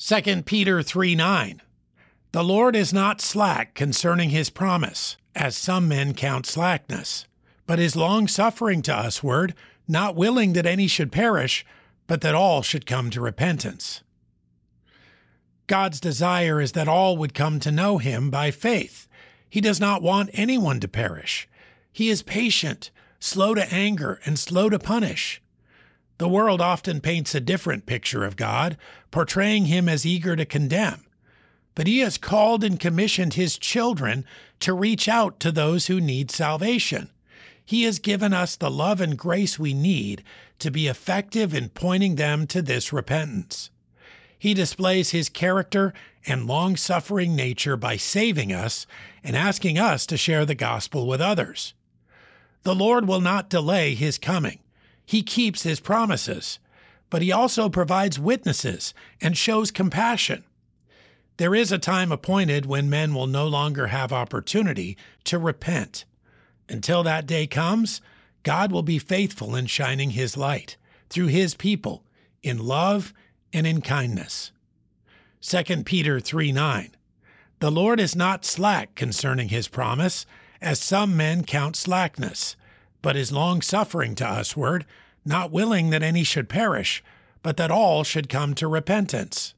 2 Peter 3 9. The Lord is not slack concerning his promise, as some men count slackness, but is longsuffering to usward, not willing that any should perish, but that all should come to repentance. God's desire is that all would come to know him by faith. He does not want anyone to perish. He is patient, slow to anger, and slow to punish. The world often paints a different picture of God, portraying him as eager to condemn. But he has called and commissioned his children to reach out to those who need salvation. He has given us the love and grace we need to be effective in pointing them to this repentance. He displays his character and long suffering nature by saving us and asking us to share the gospel with others. The Lord will not delay his coming. He keeps his promises, but he also provides witnesses and shows compassion. There is a time appointed when men will no longer have opportunity to repent. Until that day comes, God will be faithful in shining his light through his people in love and in kindness. 2 Peter 3 9. The Lord is not slack concerning his promise, as some men count slackness but is long suffering to usward, not willing that any should perish, but that all should come to repentance.